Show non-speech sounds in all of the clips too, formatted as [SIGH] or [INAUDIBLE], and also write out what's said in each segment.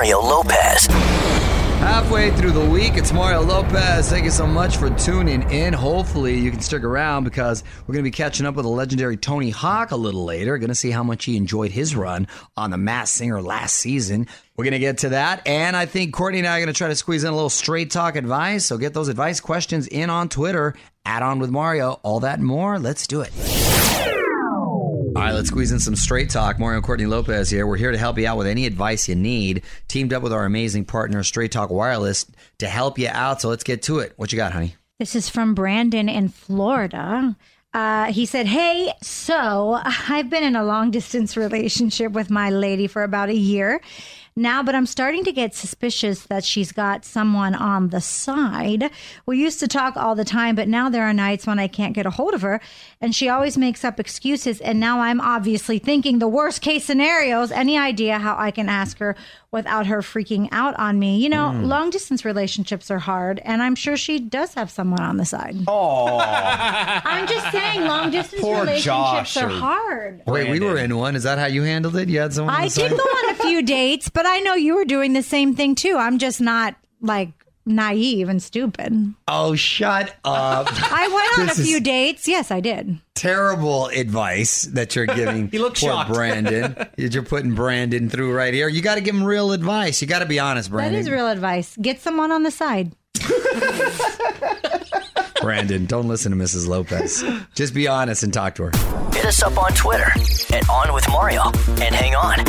Mario Lopez. Halfway through the week, it's Mario Lopez. Thank you so much for tuning in. Hopefully, you can stick around because we're going to be catching up with the legendary Tony Hawk a little later. Going to see how much he enjoyed his run on The Masked Singer last season. We're going to get to that. And I think Courtney and I are going to try to squeeze in a little straight talk advice. So get those advice questions in on Twitter. Add on with Mario. All that more. Let's do it. All right, let's squeeze in some straight talk. Mario Courtney Lopez here. We're here to help you out with any advice you need. Teamed up with our amazing partner, Straight Talk Wireless, to help you out. So let's get to it. What you got, honey? This is from Brandon in Florida. Uh, he said, Hey, so I've been in a long distance relationship with my lady for about a year now, but I'm starting to get suspicious that she's got someone on the side. We used to talk all the time, but now there are nights when I can't get a hold of her, and she always makes up excuses. And now I'm obviously thinking the worst case scenarios. Any idea how I can ask her without her freaking out on me? You know, Mm. long distance relationships are hard, and I'm sure she does have someone on the side. Oh, [LAUGHS] I'm just saying, long distance Poor relationships Josh are hard. wait, we were in one. Is that how you handled it? You had someone. on I the side? did go on a few dates, but I know you were doing the same thing too. I'm just not like naive and stupid. Oh, shut up! [LAUGHS] I went on a few dates. Yes, I did. Terrible advice that you're giving. [LAUGHS] He looked poor shocked. Brandon. [LAUGHS] You're putting Brandon through right here. You got to give him real advice. You got to be honest, That Brandon. is real advice. Get someone on the side. Brandon, don't listen to Mrs. Lopez. Just be honest and talk to her. Hit us up on Twitter at On With Mario. And hang on.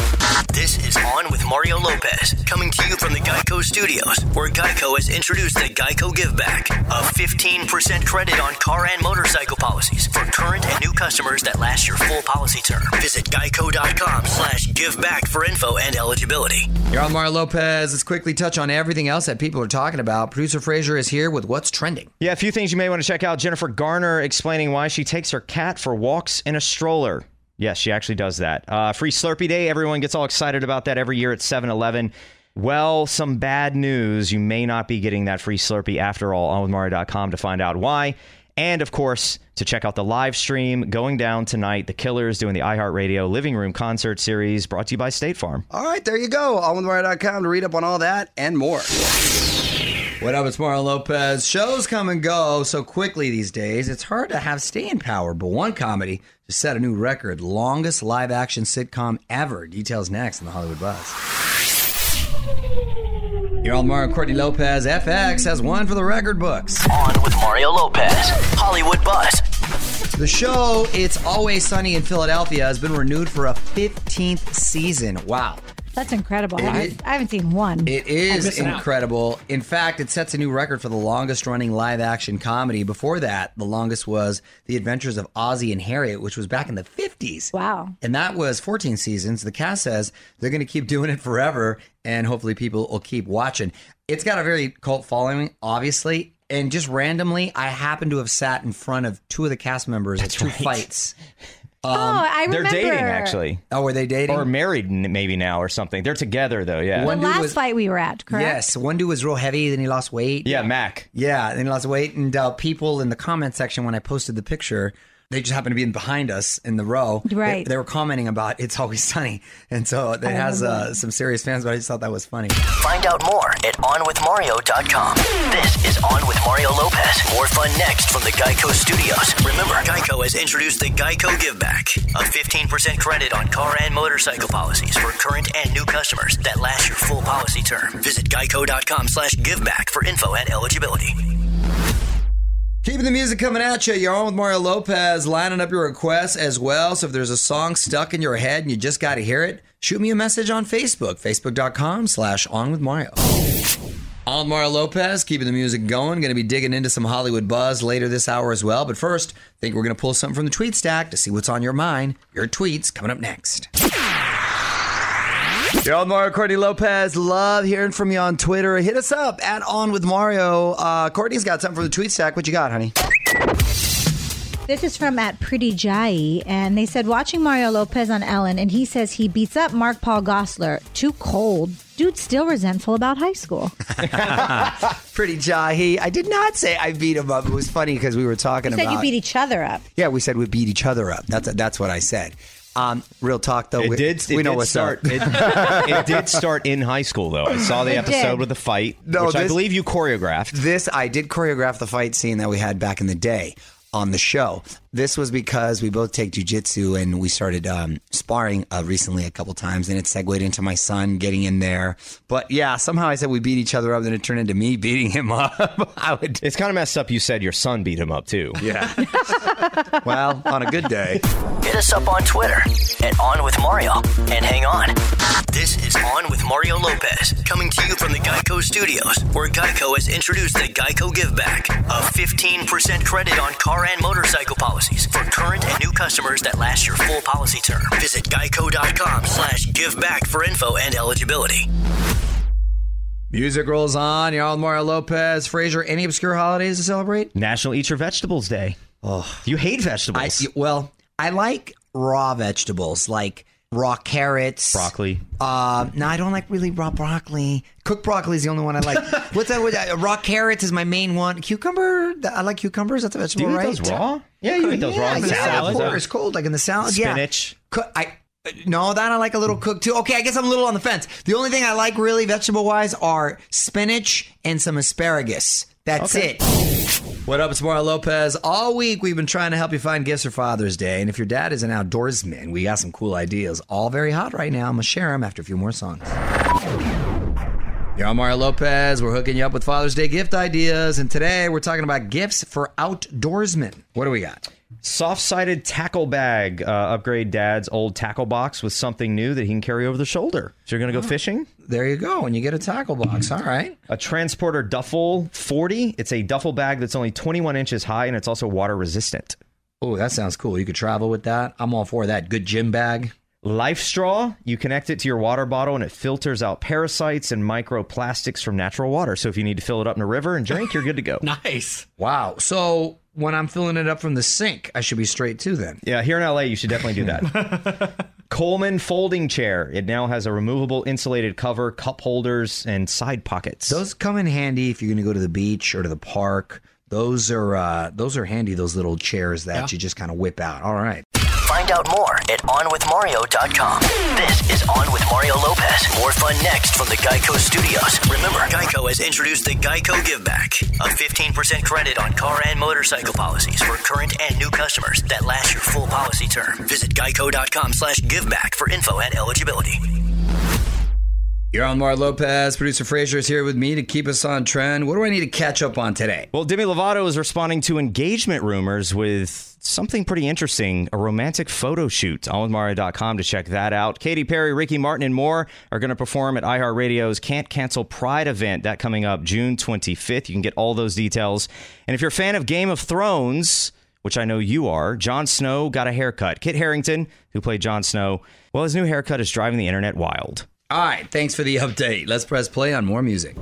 This is On with Mario Lopez, coming to you from the Geico Studios, where Geico has introduced the Geico Give Back, a 15% credit on car and motorcycle policies for current and new customers that last your full policy term. Visit geico.com slash give back for info and eligibility. You're on Mario Lopez. Let's quickly touch on everything else that people are talking about. Producer Frazier is here with what's trending. Yeah, a few things you may want to check out. Jennifer Garner explaining why she takes her cat for walks in a stroller. Yes, she actually does that. Uh, free Slurpee Day. Everyone gets all excited about that every year at 7 Eleven. Well, some bad news. You may not be getting that free Slurpee after all. on OnWithMario.com to find out why. And of course, to check out the live stream going down tonight. The Killers doing the iHeartRadio Living Room Concert Series brought to you by State Farm. All right, there you go. OnWithMario.com to read up on all that and more. What up? It's Mario Lopez. Shows come and go so quickly these days, it's hard to have staying power. But one comedy just set a new record longest live action sitcom ever. Details next in the Hollywood Buzz. You're on Mario Courtney Lopez. FX has one for the record books. On with Mario Lopez, Hollywood Buzz. The show, It's Always Sunny in Philadelphia, has been renewed for a 15th season. Wow. That's incredible. It I, is- I haven't seen one. It is incredible. In fact, it sets a new record for the longest running live action comedy. Before that, the longest was The Adventures of Ozzie and Harriet, which was back in the 50s. wow. And that was 14 seasons. The cast says they're going to keep doing it forever, and hopefully people will keep watching. It's got a very cult following, obviously. And just randomly, I happen to have sat in front of two of the cast members at two right. fights. Oh, I remember. They're dating actually, Oh, were they dating? or married n- maybe now or something. They're together though. Yeah. The One dude last was- fight we were at, correct? Yes, one dude was real heavy, then he lost weight. yeah, Mac. Yeah, then he lost weight, and uh, people in the comment section when I posted the picture, they just happened to be in behind us in the row. Right. They, they were commenting about "It's Always Sunny," and so it has uh, some serious fans. But I just thought that was funny. Find out more at OnWithMario.com. This is On with Mario Lopez. More fun next from the Geico Studios. Remember, Geico has introduced the Geico Give Back, a 15% credit on car and motorcycle policies for current and new customers that last your full policy term. Visit geico.com slash giveback for info and eligibility. Keeping the music coming at you. You're on with Mario Lopez, lining up your requests as well. So if there's a song stuck in your head and you just got to hear it, shoot me a message on Facebook, facebook.com slash on with Mario. On Mario Lopez, keeping the music going. Going to be digging into some Hollywood buzz later this hour as well. But first, I think we're going to pull something from the tweet stack to see what's on your mind. Your tweets coming up next. You're on Mario Courtney Lopez. Love hearing from you on Twitter. Hit us up at On with Mario. Uh, Courtney's got something for the tweet stack. What you got, honey? This is from at Pretty Jai, and they said watching Mario Lopez on Ellen, and he says he beats up Mark Paul Gosselaar. Too cold. Dude's still resentful about high school. [LAUGHS] Pretty jahi. I did not say I beat him up. It was funny because we were talking about. You said about. you beat each other up. yeah, we said we beat each other up. That's that's what I said. Um, real talk though. It we, did. We it know did what's start. It, it [LAUGHS] did start in high school, though. I saw the It episode did. with the fight, No, which I believe you choreographed. This I did choreograph the fight scene that we had back in the day on the show. This was because we both take jujitsu and we started um, sparring uh, recently a couple times, and it segued into my son getting in there. But yeah, somehow I said we beat each other up, then it turned into me [LAUGHS] beating him up. [LAUGHS] I would. It's kind of messed up. You said your son beat him up too. Yeah. [LAUGHS] well, on a good day. Hit us up on Twitter at On With Mario. And hang on. This is On with Mario Lopez, coming to you from the Geico Studios, where Geico has introduced the Geico Give Back, a 15% credit on car and motorcycle policies for current and new customers that last your full policy term. Visit geico.com slash give back for info and eligibility. Music rolls on. You're on Mario Lopez. Fraser, any obscure holidays to celebrate? National Eat Your Vegetables Day. Oh, you hate I vegetables. well, I like raw vegetables like raw carrots, Broccoli. Uh, no, I don't like really raw broccoli. Cooked broccoli is the only one I like. [LAUGHS] What's that? Uh, raw carrots is my main one. Cucumber, I like cucumbers. That's a Do vegetable, you eat those raw? Yeah, you eat those raw yeah, in yeah, of course, cold like in the salad. yeah. Spinach. Cook, I no, that I like a little cooked too. Okay, I guess I'm a little on the fence. The only thing I like really vegetable wise are spinach and some asparagus. That's it. What up, it's Mario Lopez. All week we've been trying to help you find gifts for Father's Day, and if your dad is an outdoorsman, we got some cool ideas. All very hot right now. I'm gonna share them after a few more songs. You're on Mario Lopez. We're hooking you up with Father's Day gift ideas, and today we're talking about gifts for outdoorsmen. What do we got? Soft-sided tackle bag. Uh, upgrade dad's old tackle box with something new that he can carry over the shoulder. So you're going to go fishing? There you go, and you get a tackle box. All right. A transporter duffel 40. It's a duffel bag that's only 21 inches high and it's also water resistant. Oh, that sounds cool. You could travel with that. I'm all for that. Good gym bag. LifeStraw, you connect it to your water bottle and it filters out parasites and microplastics from natural water. So if you need to fill it up in a river and drink, you're good to go. [LAUGHS] Nice. Wow. So when I'm filling it up from the sink, I should be straight too then. Yeah, here in LA, you should definitely do that. [LAUGHS] Coleman folding chair. It now has a removable insulated cover, cup holders, and side pockets. Those come in handy if you're going to go to the beach or to the park. Those are uh, those are handy. Those little chairs that you just kind of whip out. All right. Find out more at OnWithMario.com. This is On with Mario Lopez. More fun next from the Geico Studios. Remember, Geico has introduced the Geico Give Back, a 15% credit on car and motorcycle policies for current and new customers that last your full policy term. Visit geico.com slash giveback for info and eligibility. You're on Mario Lopez. Producer Frazier is here with me to keep us on trend. What do I need to catch up on today? Well, Demi Lovato is responding to engagement rumors with something pretty interesting a romantic photo shoot. OnWithMario.com to check that out. Katy Perry, Ricky Martin, and more are going to perform at iHeartRadio's Can't Cancel Pride event. That coming up June 25th. You can get all those details. And if you're a fan of Game of Thrones, which I know you are, Jon Snow got a haircut. Kit Harington, who played Jon Snow, well, his new haircut is driving the internet wild. All right, thanks for the update. Let's press play on more music.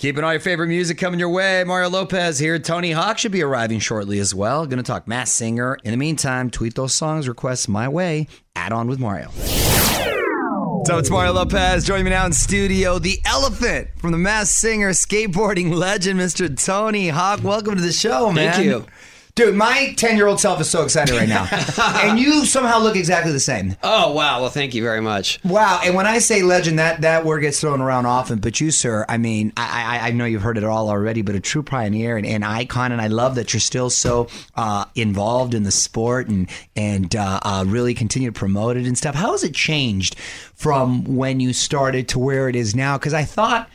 Keeping all your favorite music coming your way. Mario Lopez here. Tony Hawk should be arriving shortly as well. Going to talk Masked Singer. In the meantime, tweet those songs requests my way. Add on with Mario. So it's Mario Lopez joining me now in studio. The elephant from the Masked Singer, skateboarding legend, Mr. Tony Hawk. Welcome to the show, man. Thank you. Dude, my 10 year old self is so excited right now. [LAUGHS] and you somehow look exactly the same. Oh, wow. Well, thank you very much. Wow. And when I say legend, that, that word gets thrown around often. But you, sir, I mean, I, I, I know you've heard it all already, but a true pioneer and, and icon. And I love that you're still so uh, involved in the sport and, and uh, uh, really continue to promote it and stuff. How has it changed from when you started to where it is now? Because I thought.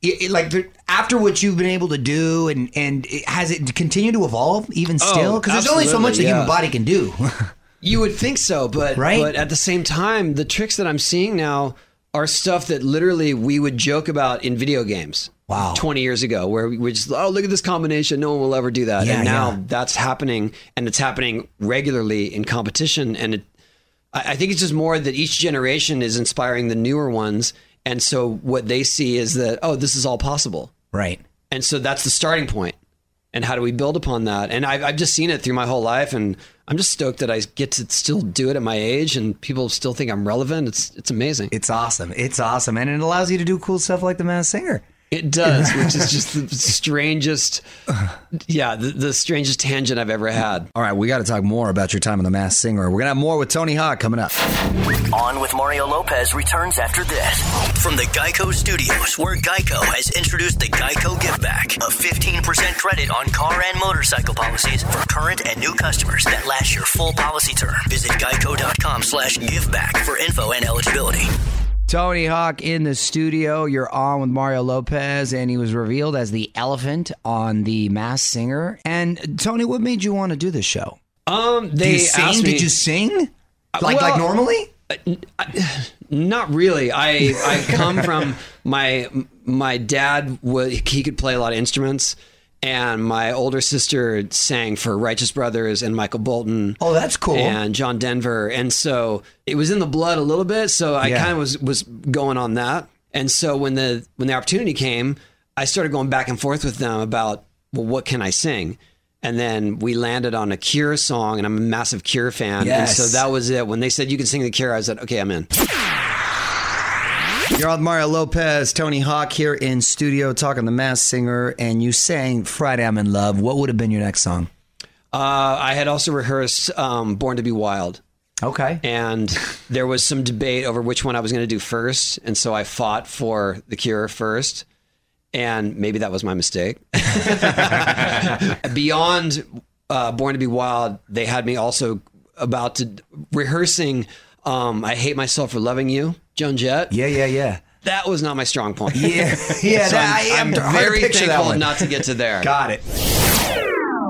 It, it, like after what you've been able to do, and and it, has it continued to evolve even oh, still? Because there's only so much the yeah. human body can do. [LAUGHS] You would think so, but Right? but at the same time, the tricks that I'm seeing now are stuff that literally we would joke about in video games. Wow. 20 years ago, where we would just, oh, look at this combination. No one will ever do that. Yeah, and now yeah. that's happening, and it's happening regularly in competition. And I think it's just more that each generation is inspiring the newer ones. And so what they see is that, oh, this is all possible. right. And so that's the starting point. And how do we build upon that? And I've, I've just seen it through my whole life, and I'm just stoked that I get to still do it at my age, and people still think I'm relevant. It's it's amazing. It's awesome. It's awesome, and it allows you to do cool stuff like the Masked Singer. It does, which is just the strangest, yeah, the, the strangest tangent I've ever had. All right, we got to talk more about your time on The Masked Singer. We're going to have more with Tony Hawk coming up. On with Mario Lopez returns after this. From the Geico Studios, where Geico has introduced the Geico Give Back, a 15% credit on car and motorcycle policies for current and new customers that last your full policy term. Visit geico.com slash giveback for info and eligibility. Tony Hawk in the studio. You're on with Mario Lopez, and he was revealed as the elephant on The Masked Singer. And Tony, what made you want to do this show? Um, they you sing? asked me, Did you sing? Like well- like normally? Uh, uh, [SIGHS] not really. I I come from [LAUGHS] my my dad. He could play a lot of instruments, and my older sister sang for Righteous Brothers and Michael Bolton. Oh, that's cool. And John Denver, and so it was in the blood a little bit. So I Yeah. kind of was was going on that. And so when the when the opportunity came, I started going back and forth with them about well, what can I sing. And then we landed on a Cure song, and I'm a massive Cure fan. Yes. And so that was it. When they said you can sing the Cure, I said, okay, I'm in. You're on with Mario Lopez, Tony Hawk here in studio talking The Masked Singer, and you sang Friday I'm in Love. What would have been your next song? Uh, I had also rehearsed um, Born to Be Wild. Okay. And there was some debate over which one I was going to do first. And so I fought for The Cure first. And maybe that was my mistake. [LAUGHS] Beyond uh, Born to Be Wild, they had me also about to rehearsing um, I Hate Myself for Loving You, Joan Jett. Yeah, yeah, yeah. That was not my strong point. [LAUGHS] Yeah, yeah. So that, I I'm, I'm very picture thankful not to get to there. Got it.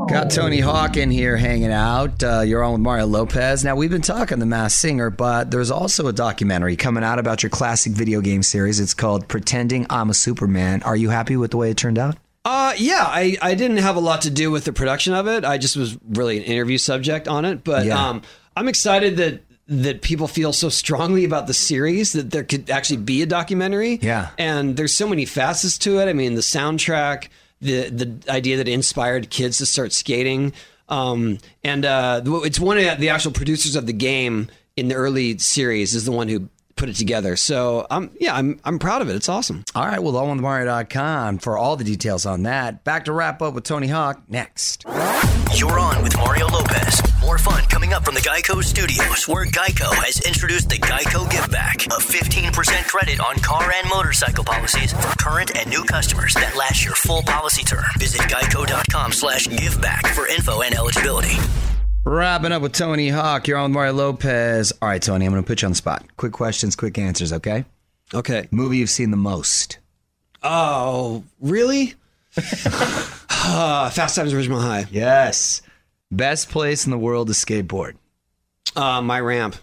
Got Tony Hawk in here hanging out. Uh, you're on with Mario Lopez. Now, we've been talking The Masked Singer, but there's also a documentary coming out about your classic video game series. It's called Pretending I'm a Superman. Are you happy with the way it turned out? Uh, yeah, I, I didn't have a lot to do with the production of it. I just was really an interview subject on it. But Yeah. um, I'm excited that that people feel so strongly about the series that there could actually be a documentary. Yeah. and there's so many facets to it. I mean, the soundtrack, the the idea that it inspired kids to start skating, um, and uh, it's one of the actual producers of the game in the early series is the one who put it together. So I'm yeah, I'm I'm proud of it. It's awesome. All right, well, on with Mario.com for all the details on that. Back to wrap up with Tony Hawk next. You're on with Mario Lopez. More fun coming up from the Geico Studios, where Geico has introduced the Geico Give Back, a 15% credit on car and motorcycle policies for current and new customers that last your full policy term. Visit geico.com slash giveback for info and eligibility. Wrapping up with Tony Hawk. You're on with Mario Lopez. All right, Tony, I'm going to put you on the spot. Quick questions, quick answers, okay? Okay. Movie you've seen the most? Oh, really? uh, [LAUGHS] Fast Times at Ridgemont High. Yes. Best place in the world to skateboard. Uh, my ramp.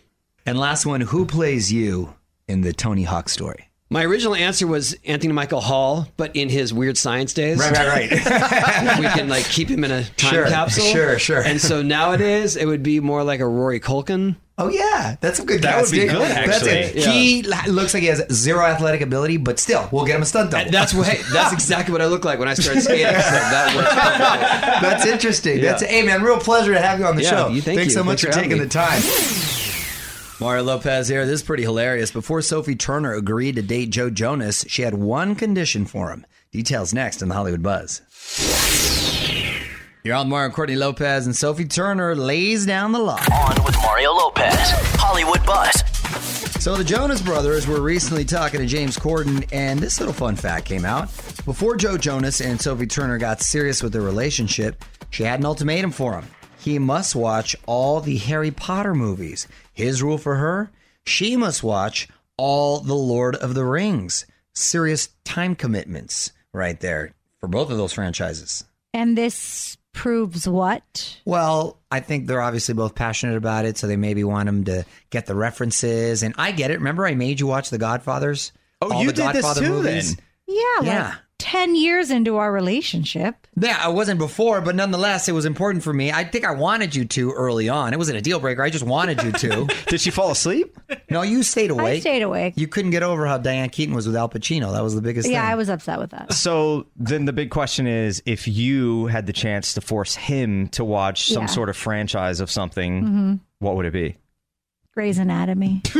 And last one, who plays you in the Tony Hawk story? My original answer was Anthony Michael Hall, but in his weird science days. Right, right, right. [LAUGHS] we can like keep him in a time Sure, capsule. sure, sure. And so nowadays it would be more like a Rory Culkin. Oh yeah, that's a good. That would be good, That's actually. it. Yeah. He looks like he has zero athletic ability, but still, we'll get him a stunt double. That's what. That's [LAUGHS] exactly what I look like when I started skating. [LAUGHS] So that. That's interesting. Yeah. That's hey man, real pleasure to have you on the Yeah, show. you- thank Thanks you. so much Thanks for for taking having the time. Mario Lopez here. This is pretty hilarious. Before Sophie Turner agreed to date Joe Jonas, she had one condition for him. Details next in the Hollywood Buzz. You're on Mario Courtney Lopez and Sophie Turner lays down the law. On with Mario Lopez, Hollywood Buzz. So the Jonas Brothers were recently talking to James Corden, and this little fun fact came out. Before Joe Jonas and Sophie Turner got serious with their relationship, she had an ultimatum for him. He must watch all the Harry Potter movies. His rule for her, she must watch all the Lord of the Rings. Serious time commitments right there for both of those franchises. And this proves what? Well, I think they're obviously both passionate about it, so they maybe want him to get the references. And I get it. Remember, I made you watch The Godfathers. Oh, All you the did this too, movies. then? Yeah, like Yeah. 10 years into our relationship. Yeah, I wasn't before, but nonetheless, it was important for me. I think I wanted you to early on. It wasn't a deal breaker. I just wanted you to. [LAUGHS] Did she fall asleep? No, you stayed awake. I stayed awake. You couldn't get over how Diane Keaton was with Al Pacino. That was the biggest Yeah, thing. I was upset with that. So then the big question is if you had the chance to force him to watch some Yeah. sort of franchise of something, Mhm. what would it be? Grey's Anatomy. [LAUGHS]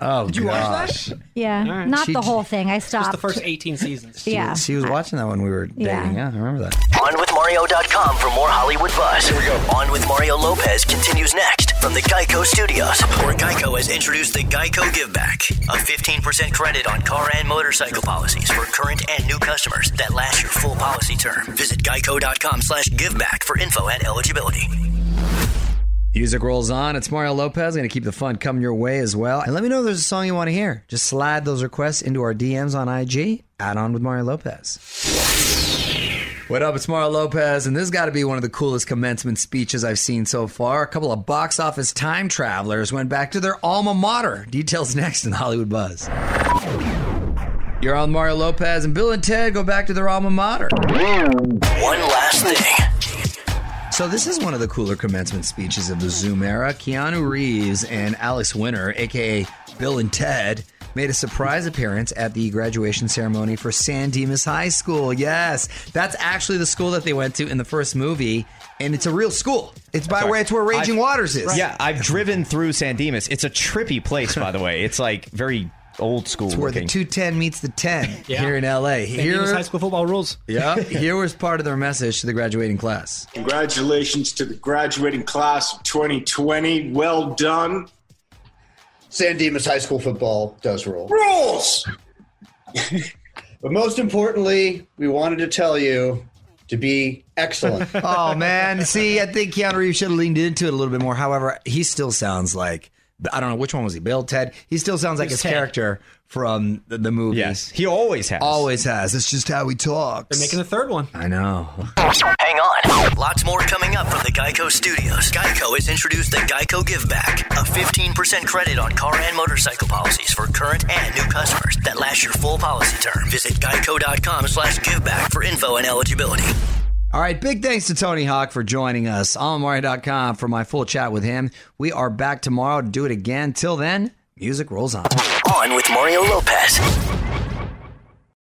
Oh, Did you watch gosh. Yeah, All right. not She- the whole thing. I stopped. Just the first 18 seasons. Yeah. She was watching that when we were dating. Yeah. Yeah, I remember that. OnWithMario.com for more Hollywood buzz. Here we go. On with Mario Lopez continues next from the Geico Studios, where Geico has introduced the Geico Give Back, a 15% credit on car and motorcycle policies for current and new customers that last your full policy term. Visit geico.com slash giveback for info and eligibility. Music rolls on. It's Mario Lopez. I'm going to keep the fun coming your way as well. And let me know if there's a song you want to hear. Just slide those requests into our DMs on IG. Add on with Mario Lopez. What up? It's Mario Lopez, and this has got to be one of the coolest commencement speeches I've seen so far. A couple of box office time travelers went back to their alma mater. Details next in the Hollywood Buzz. You're on Mario Lopez, and Bill and Ted go back to their alma mater. One last thing. So this is one of the cooler commencement speeches of the Zoom era. Keanu Reeves and Alex Winter, aka Bill and Ted, made a surprise appearance at the graduation ceremony for San Dimas High School. Yes, that's actually the school that they went to in the first movie, and it's a real school. It's by the way, it's where Raging I've- Waters is. Yeah, I've driven through San Dimas. It's a trippy place, by the way. It's like very old school It's where the 210 meets the 10 [LAUGHS] Yeah. here in LA. San Dimas High School football rules. [LAUGHS] yeah, here was part of their message to the graduating class. Congratulations to the graduating class of 2020. Well done. San Dimas High School football does rule. Rules! [LAUGHS] But most importantly, we wanted to tell you to be excellent. oh man, see, I think Keanu Reeves should have leaned into it a little bit more. However, he still sounds like I don't know which one was he, Bill, Ted. He still sounds like his Ted. character from the, the movie. Yes, he always has. always has. It's just how he talks. They're making the third one. I know. Hang on. Lots more coming up from the Geico Studios. Geico has introduced the Geico Give Back, a 15% credit on car and motorcycle policies for current and new customers that last your full policy term. Visit geico.com slash giveback for info and eligibility. All right, big thanks to Tony Hawk for joining us on Mario.com for my full chat with him. We are back tomorrow to do it again. Till then, music rolls on. On with Mario Lopez.